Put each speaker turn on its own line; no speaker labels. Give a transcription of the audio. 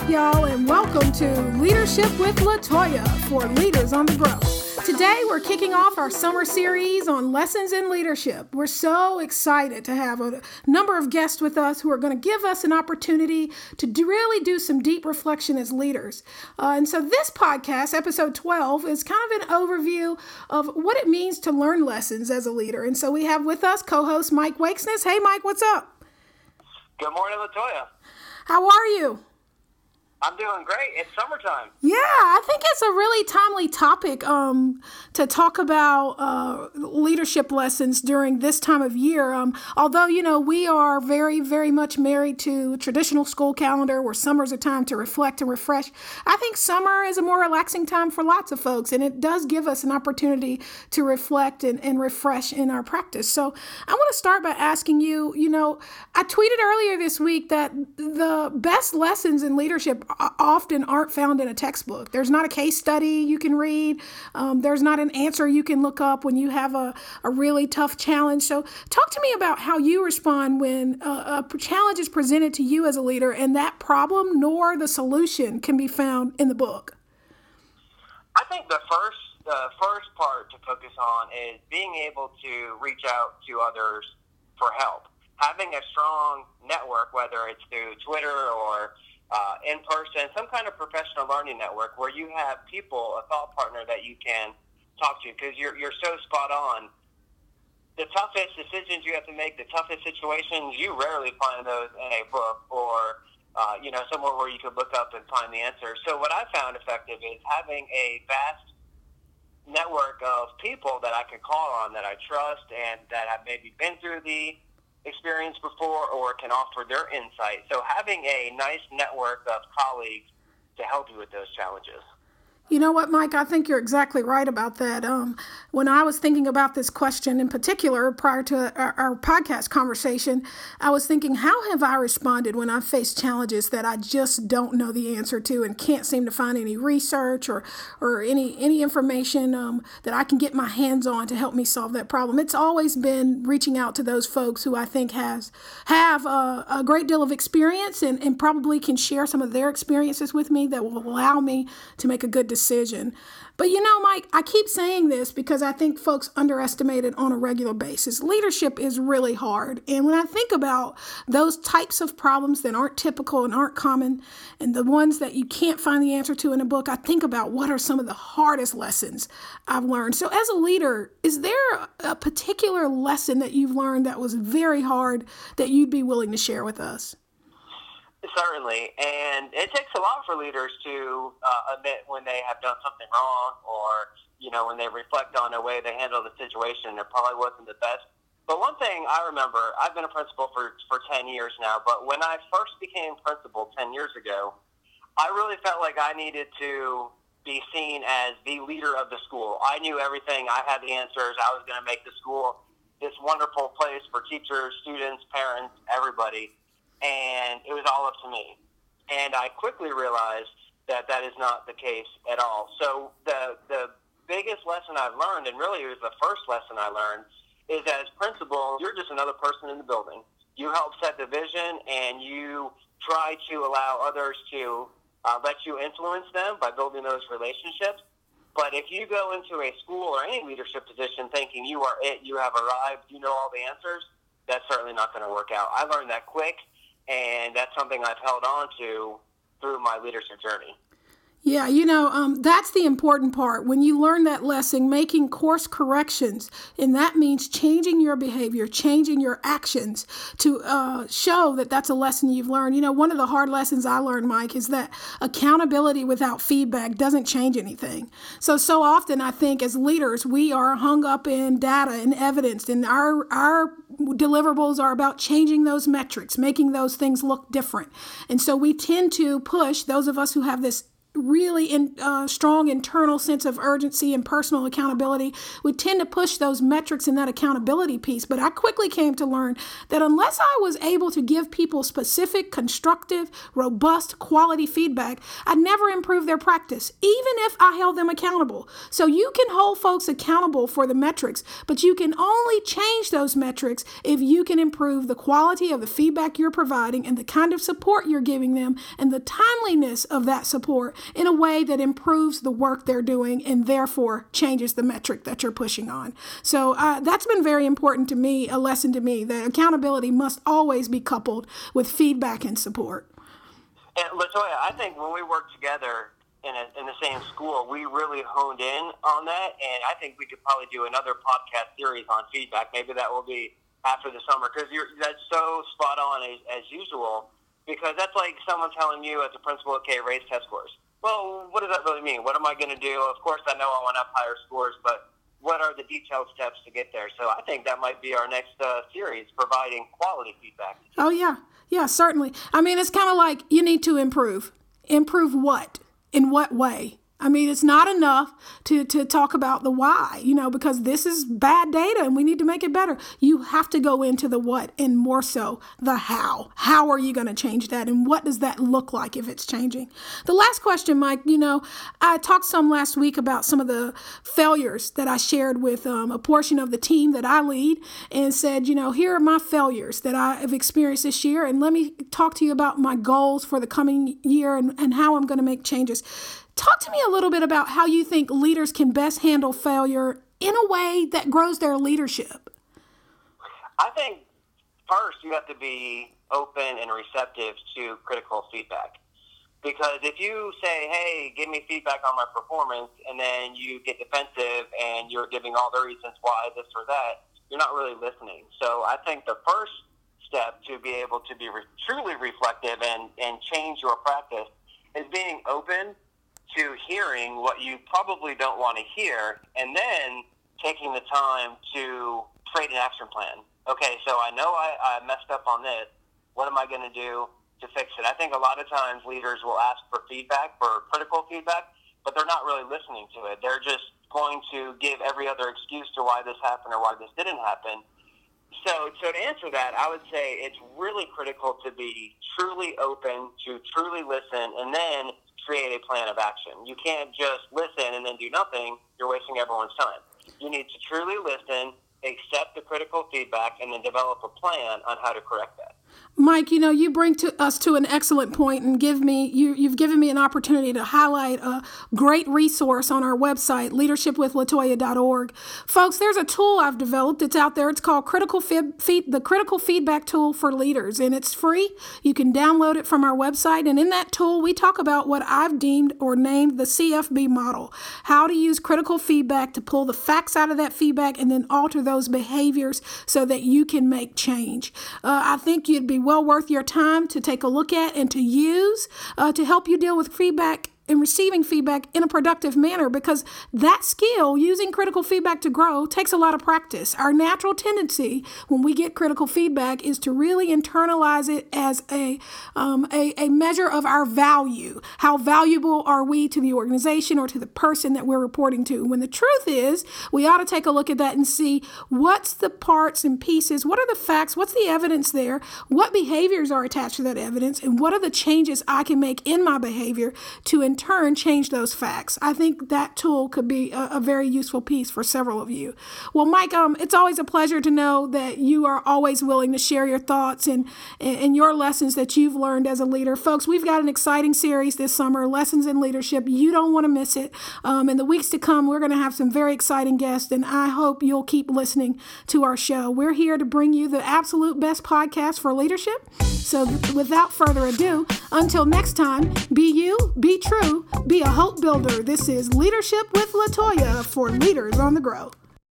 up, y'all, and welcome to Leadership with Latoya for Leaders on the Grow. Today, we're kicking off our summer series on lessons in leadership. We're so excited to have a number of guests with us who are going to give us an opportunity to do, really do some deep reflection as leaders. Uh, and so, this podcast, episode 12, is kind of an overview of what it means to learn lessons as a leader. And so, we have with us co host Mike Wakesness. Hey, Mike, what's up?
Good morning, Latoya.
How are you?
I'm doing great. It's summertime.
Yeah, I think it's a really timely topic um, to talk about uh, leadership lessons during this time of year. Um, although, you know, we are very, very much married to traditional school calendar where summer's a time to reflect and refresh. I think summer is a more relaxing time for lots of folks, and it does give us an opportunity to reflect and, and refresh in our practice. So I want to start by asking you, you know, I tweeted earlier this week that the best lessons in leadership often aren't found in a textbook. There's not a case study you can read. Um, there's not an answer you can look up when you have a, a really tough challenge. So, talk to me about how you respond when a, a challenge is presented to you as a leader and that problem nor the solution can be found in the book.
I think the first the first part to focus on is being able to reach out to others for help. Having a strong network, whether it's through Twitter or uh, in person, some kind of professional learning network where you have people, a thought partner that you can talk to because you're, you're so spot on. The toughest decisions you have to make, the toughest situations, you rarely find those in a book or, uh, you know, somewhere where you could look up and find the answer. So what I found effective is having a vast network of people that I can call on that I trust and that have maybe been through the experience before or can offer their insight. So having a nice network of colleagues to help you with those challenges.
You know what, Mike? I think you're exactly right about that. Um, when I was thinking about this question in particular prior to our, our, podcast conversation, I was thinking, how have I responded when I face challenges that I just don't know the answer to and can't seem to find any research or, or any, any information um, that I can get my hands on to help me solve that problem? It's always been reaching out to those folks who I think has have a, a great deal of experience and, and probably can share some of their experiences with me that will allow me to make a good decision decision. But you know, Mike, I keep saying this because I think folks underestimate it on a regular basis. Leadership is really hard. And when I think about those types of problems that aren't typical and aren't common, and the ones that you can't find the answer to in a book, I think about what are some of the hardest lessons I've learned. So, as a leader, is there a particular lesson that you've learned that was very hard that you'd be willing to share with us?
Certainly, and it takes a lot for leaders to uh, admit when they have done something wrong, or you know when they reflect on the way they handled the situation. It probably wasn't the best. But one thing I remember, I've been a principal for for ten years now. But when I first became principal ten years ago, I really felt like I needed to be seen as the leader of the school. I knew everything. I had the answers. I was going to make the school this wonderful place for teachers, students, parents, everybody and it was all up to me. And I quickly realized that that is not the case at all. So the the biggest lesson I've learned, and really it was the first lesson I learned, is as principal, you're just another person in the building. You help set the vision, and you try to allow others to uh, let you influence them by building those relationships. But if you go into a school or any leadership position thinking you are it, you have arrived, you know all the answers, that's certainly not going to work out. I learned that quick and that's something I've held on to through my leadership journey.
Yeah, you know, um, that's the important part. When you learn that lesson, making course corrections, and that means changing your behavior, changing your actions to uh, show that that's a lesson you've learned. You know, one of the hard lessons I learned, Mike, is that accountability without feedback doesn't change anything. So, so often I think as leaders, we are hung up in data and evidence, and our, our deliverables are about changing those metrics, making those things look different. And so we tend to push those of us who have this really in, uh, strong internal sense of urgency and personal accountability, we tend to push those metrics and that accountability piece. But I quickly came to learn that unless I was able to give people specific, constructive, robust, quality feedback, I'd never improve their practice, even if I held them accountable. So you can hold folks accountable for the metrics, but you can only change those metrics if you can improve the quality of the feedback you're providing and the kind of support you're giving them and the timeliness of that support in a way that improves the work they're doing and therefore changes the metric that you're pushing on. So uh, that's been very important to me, a lesson to me that accountability must always be coupled with feedback and support.
And Latoya, I think when we work together in, a, in the same school, we really honed in on that, and I think we could probably do another podcast series on feedback. Maybe that will be after the summer because that's so spot on as, as usual. Because that's like someone telling you as a principal, okay, raise test scores. Well, what does that really mean? What am I going to do? Of course, I know I want to have higher scores, but what are the detailed steps to get there? So I think that might be our next uh, series, providing quality feedback.
Oh yeah, yeah, certainly. I mean, it's kind of like you need to improve. Improve what? In what way? I mean, it's not enough to, to talk about the why, you know, because this is bad data and we need to make it better. You have to go into the what and more so the how. How are you going to change that? And what does that look like if it's changing? The last question, Mike, you know, I talked some last week about some of the failures that I shared with um, a portion of the team that I lead and said, you know, here are my failures that I have experienced this year. And let me talk to you about my goals for the coming year and, and how I'm going to make changes. Talk to me a little bit about how you think leaders can best handle failure in a way that grows their leadership.
I think first you have to be open and receptive to critical feedback. Because if you say, hey, give me feedback on my performance, and then you get defensive and you're giving all the reasons why this or that, you're not really listening. So I think the first step to be able to be re- truly reflective and, and change your practice is being open to hearing what you probably don't want to hear and then taking the time to create an action plan. Okay, so I know I, I messed up on this. What am I going to do to fix it? I think a lot of times leaders will ask for feedback, for critical feedback, but they're not really listening to it. They're just going to give every other excuse to why this happened or why this didn't happen. So, so to answer that, I would say it's really critical to be truly open, to truly listen, and then create a plan of action. You can't just listen and then do nothing. You're wasting everyone's time. You need to truly listen, accept the critical feedback, and then develop a plan on how to correct that.
Mike, you know, you bring to us to an excellent point and give me you you've given me an opportunity to highlight a great resource on our website, leadershipwithlatoya.org. Folks, there's a tool I've developed. It's out there. It's called Critical Feed, Feed, the Critical Feedback Tool for Leaders, and it's free. You can download it from our website. And in that tool, we talk about what I've deemed or named the CFB model: how to use critical feedback to pull the facts out of that feedback and then alter those behaviors so that you can make change. Uh, I think you'd be well worth your time to take a look at and to use uh, to help you deal with feedback and receiving feedback in a productive manner because that skill, using critical feedback to grow, takes a lot of practice. Our natural tendency when we get critical feedback is to really internalize it as a, um, a, a measure of our value. How valuable are we to the organization or to the person that we're reporting to? When the truth is, we ought to take a look at that and see what's the parts and pieces, what are the facts, what's the evidence there, what behaviors are attached to that evidence, and what are the changes I can make in my behavior to turn change those facts. I think that tool could be a, a very useful piece for several of you. Well, Mike, um, it's always a pleasure to know that you are always willing to share your thoughts and, and your lessons that you've learned as a leader. Folks, we've got an exciting series this summer, Lessons in Leadership. You don't want to miss it. Um, in the weeks to come, we're going to have some very exciting guests, and I hope you'll keep listening to our show. We're here to bring you the absolute best podcast for leadership. So, without further ado, until next time, be you, be true, be a hope builder. This is Leadership with Latoya for Leaders on the Grow.